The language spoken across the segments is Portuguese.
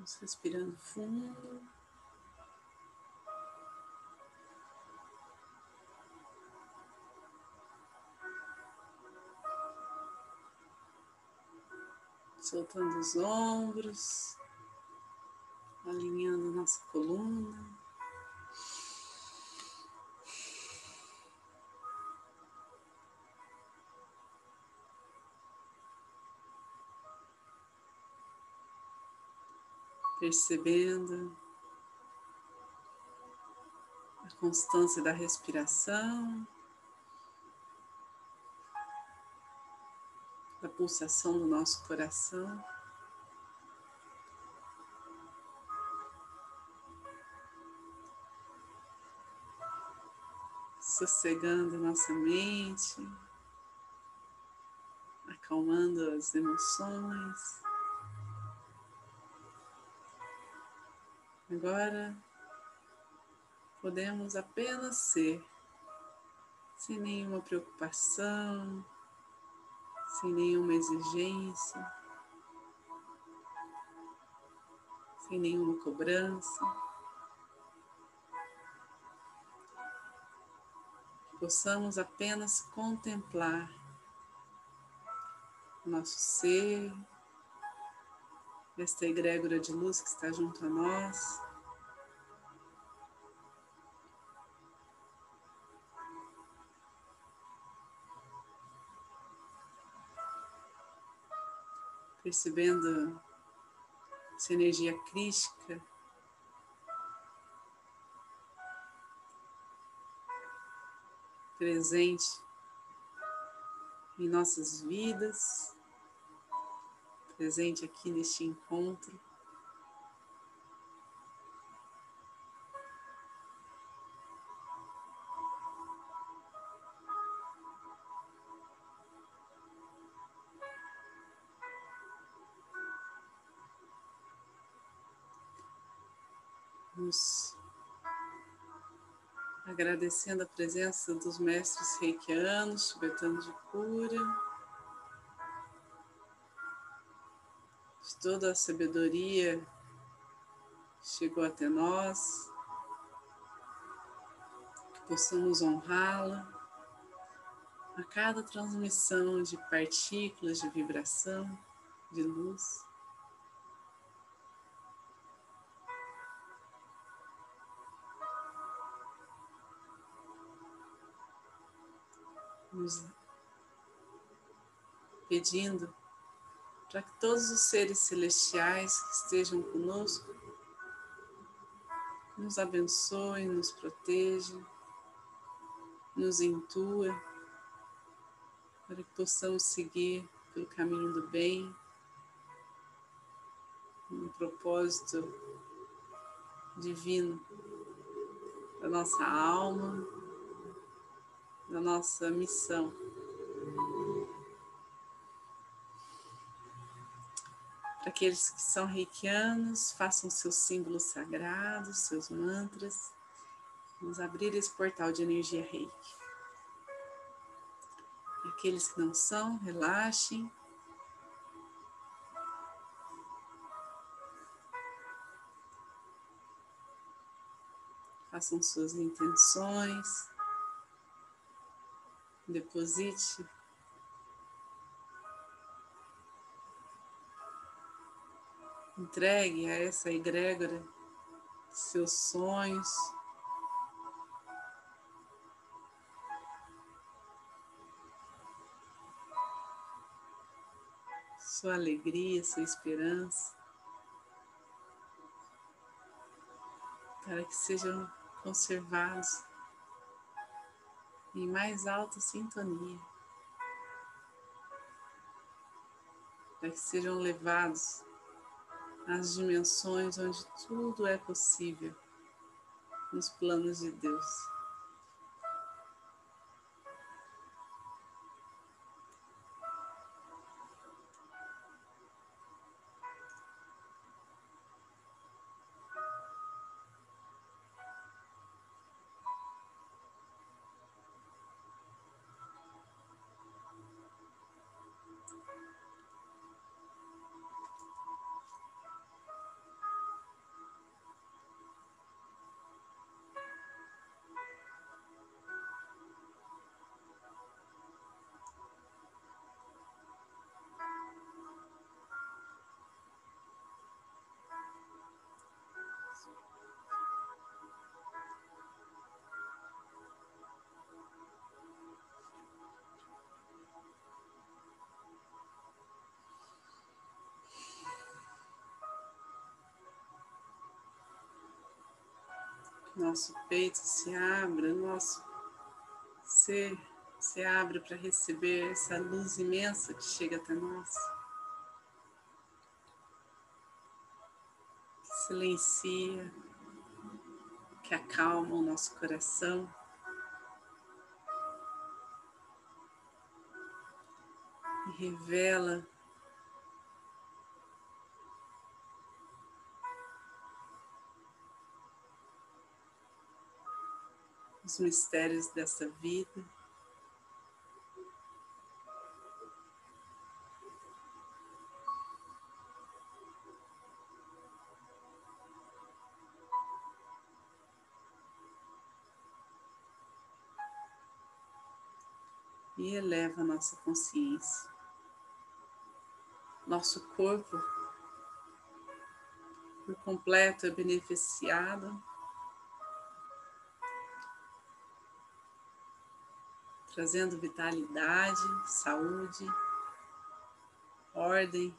Vamos respirando fundo. Soltando os ombros, alinhando nossa coluna. Percebendo a constância da respiração, da pulsação do nosso coração. Sossegando nossa mente, acalmando as emoções. Agora podemos apenas ser, sem nenhuma preocupação, sem nenhuma exigência, sem nenhuma cobrança. Possamos apenas contemplar nosso ser, esta egrégora de luz que está junto a nós. Percebendo essa energia crística presente em nossas vidas presente aqui neste encontro. Nos agradecendo a presença dos mestres reikianos, tibetanos de cura. Toda a sabedoria chegou até nós, que possamos honrá-la a cada transmissão de partículas de vibração, de luz. Nos pedindo para que todos os seres celestiais que estejam conosco nos abençoem, nos protejam, nos intua, para que possamos seguir pelo caminho do bem, no propósito divino da nossa alma, da nossa missão. Aqueles que são reikianos, façam seus símbolos sagrados, seus mantras. Vamos abrir esse portal de energia reiki. Aqueles que não são, relaxem. Façam suas intenções. Deposite Entregue a essa egrégora seus sonhos. Sua alegria, sua esperança, para que sejam conservados em mais alta sintonia, para que sejam levados as dimensões onde tudo é possível nos planos de Deus. Nosso peito se abre, nosso ser se abre para receber essa luz imensa que chega até nós. Que silencia, que acalma o nosso coração. E revela os mistérios dessa vida. E eleva nossa consciência. Nosso corpo por completo é beneficiado trazendo vitalidade, saúde, ordem.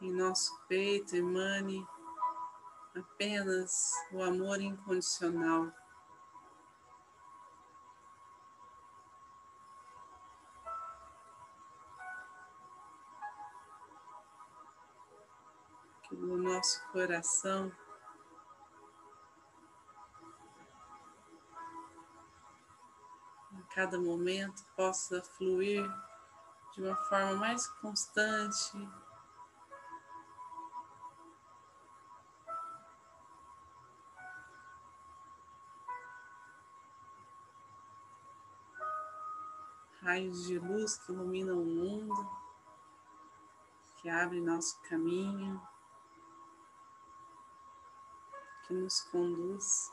Em nosso peito emane apenas o amor incondicional. Nosso coração. A cada momento possa fluir de uma forma mais constante. Raios de luz que iluminam o mundo, que abrem nosso caminho que nos conduz.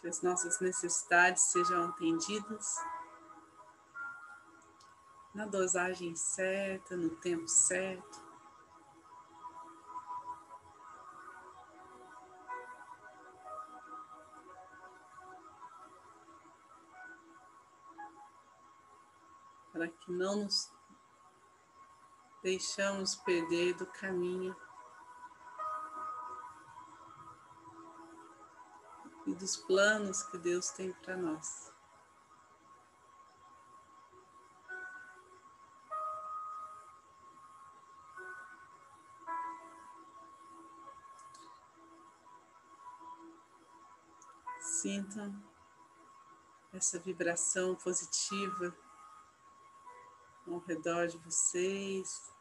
Que as nossas necessidades sejam atendidas na dosagem certa, no tempo certo. Para que não nos deixamos perder do caminho e dos planos que Deus tem para nós. Sintam essa vibração positiva ao redor de vocês.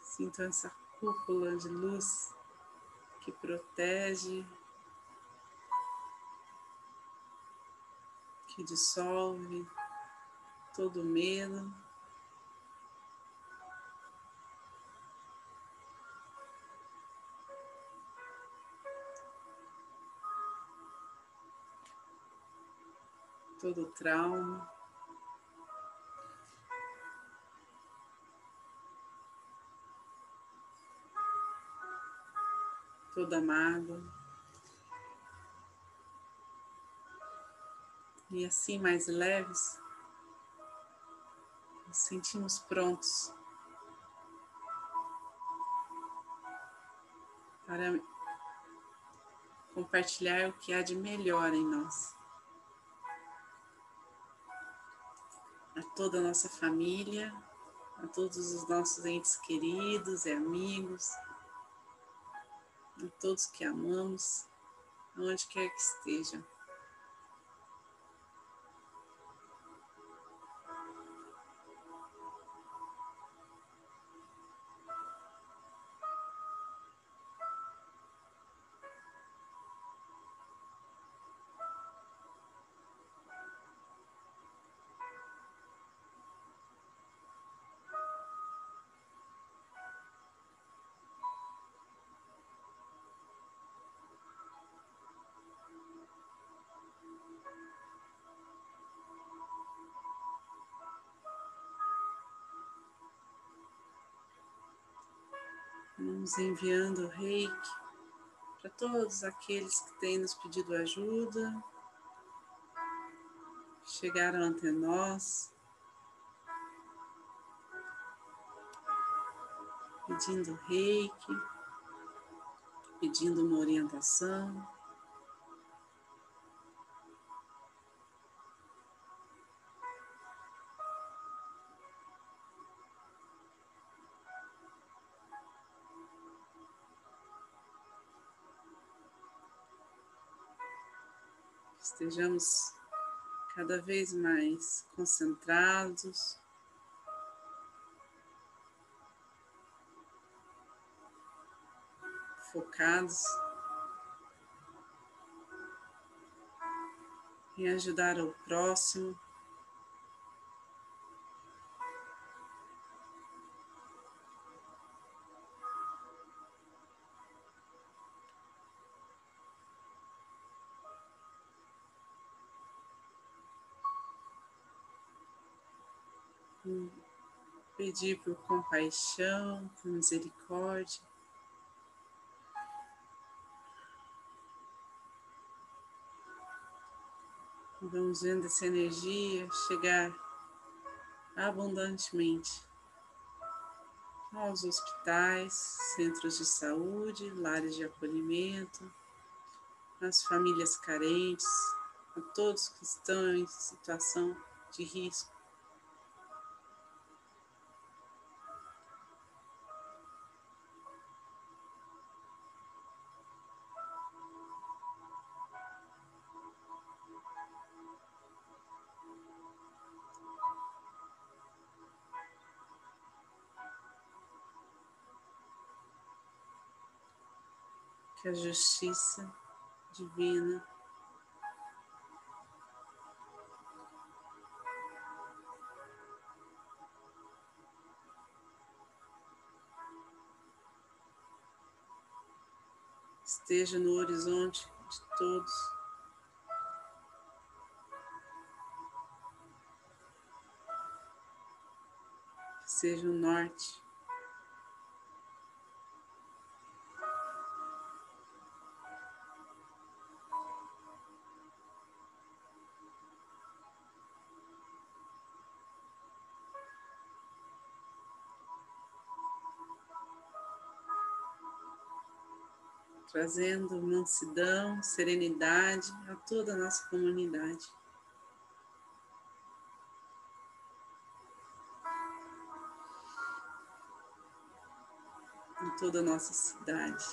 Sintam essa cúpula de luz que protege, que dissolve todo medo. Todo trauma. Toda mágoa. E assim mais leves, nos sentimos prontos para compartilhar o que há de melhor em nós. A toda a nossa família, a todos os nossos entes queridos e amigos a todos que amamos, onde quer que estejam. Vamos enviando o reiki para todos aqueles que têm nos pedido ajuda, chegaram até nós, pedindo reiki, pedindo uma orientação. Estejamos cada vez mais concentrados. Focados em ajudar o próximo. Pedir por compaixão, por misericórdia. Vamos vendo essa energia chegar abundantemente aos hospitais, centros de saúde, lares de acolhimento, às famílias carentes, a todos que estão em situação de risco. Justiça divina esteja no horizonte de todos. Seja o norte trazendo mansidão, serenidade a toda a nossa comunidade. Em toda a nossa cidade.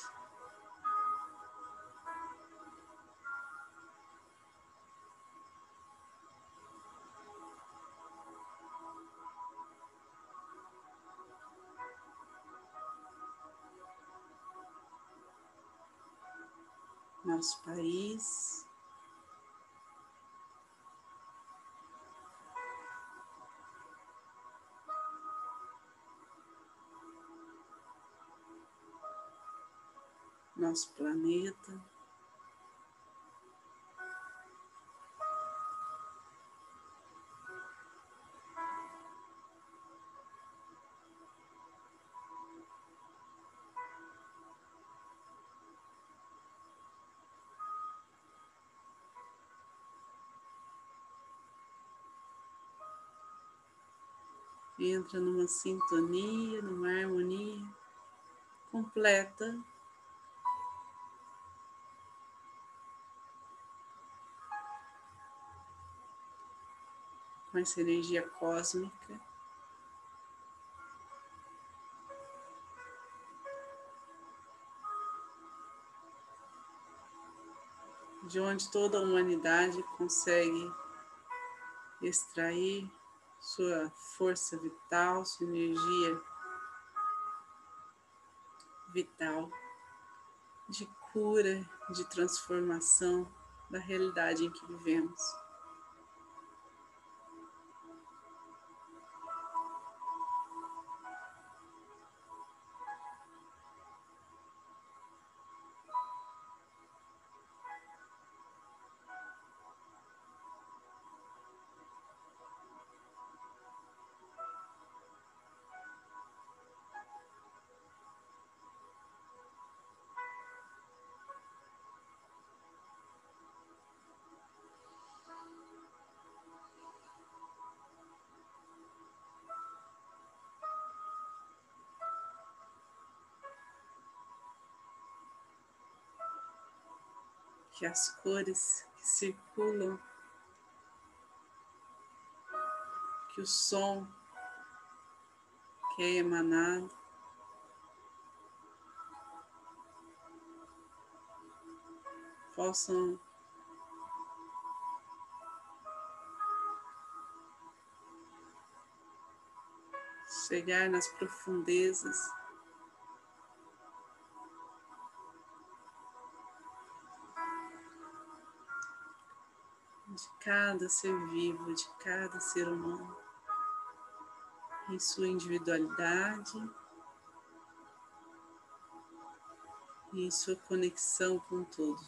Nosso país. Nosso planeta. Entra numa sintonia, numa harmonia completa. Com essa energia cósmica. De onde toda a humanidade consegue extrair sua força vital, sua energia vital de cura, de transformação da realidade em que vivemos. Que as cores que circulam, que o som que é emanado possam chegar nas profundezas de cada ser vivo, de cada ser humano, em sua individualidade, em sua conexão com todo.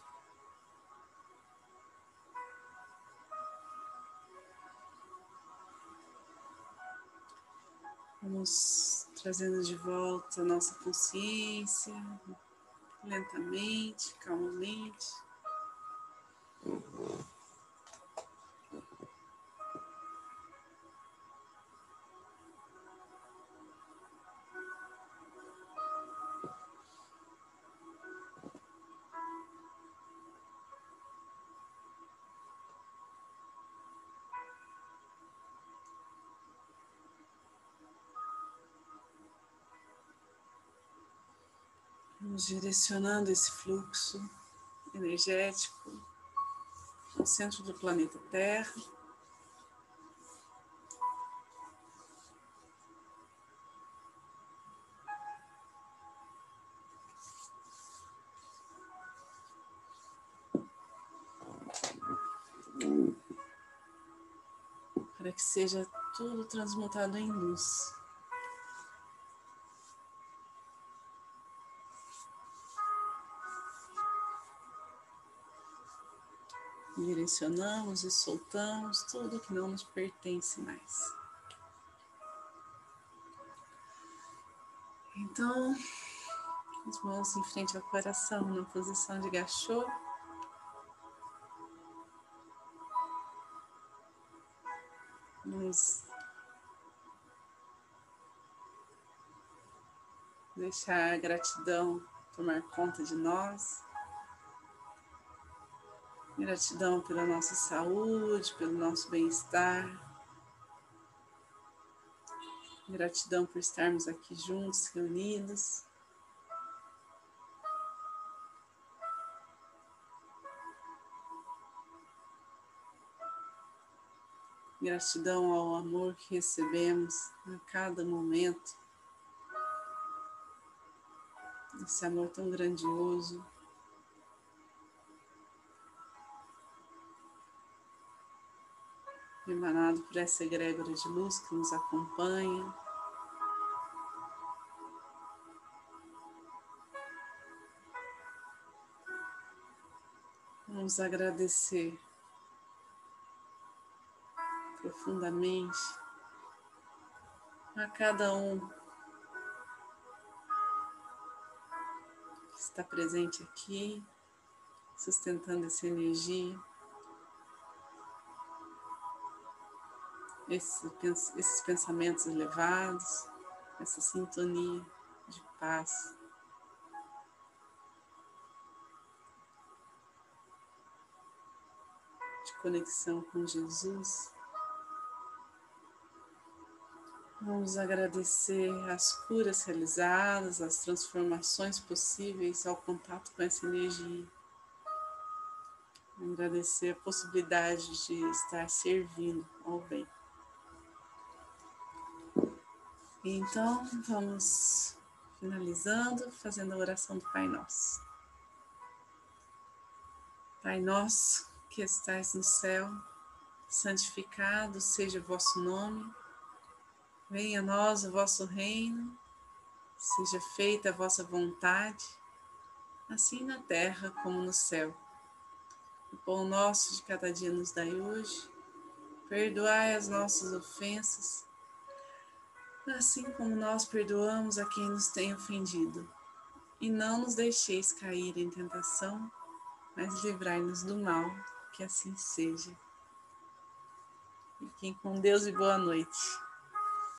Vamos trazendo de volta a nossa consciência, lentamente, calmamente. Vamos direcionando esse fluxo energético no centro do planeta Terra. Para que seja tudo transmutado em luz. Direcionamos e soltamos tudo que não nos pertence mais. Então, as mãos em frente ao coração, na posição de gachô. Vamos deixar a gratidão tomar conta de nós. Gratidão pela nossa saúde, pelo nosso bem-estar. Gratidão por estarmos aqui juntos, reunidos. Gratidão ao amor que recebemos a cada momento. Esse amor tão grandioso. Emanado por essa egrégora de luz que nos acompanha. Vamos agradecer profundamente a cada um que está presente aqui, sustentando essa energia. Esses pensamentos elevados, essa sintonia de paz. De conexão com Jesus. Vamos agradecer as curas realizadas, as transformações possíveis ao contato com essa energia. Agradecer a possibilidade de estar servindo ao bem. Então, vamos finalizando, fazendo a oração do Pai Nosso. Pai nosso que estais no céu, santificado seja o vosso nome, venha a nós o vosso reino, seja feita a vossa vontade, assim na terra como no céu. O pão nosso de cada dia nos dai hoje, perdoai as nossas ofensas, assim como nós perdoamos a quem nos tem ofendido. E não nos deixeis cair em tentação, mas livrai-nos do mal, que assim seja. Fiquem com Deus e boa noite.